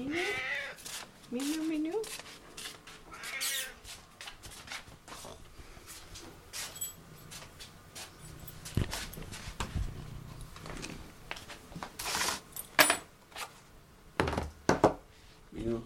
Minu. Minu, Minu. Minu.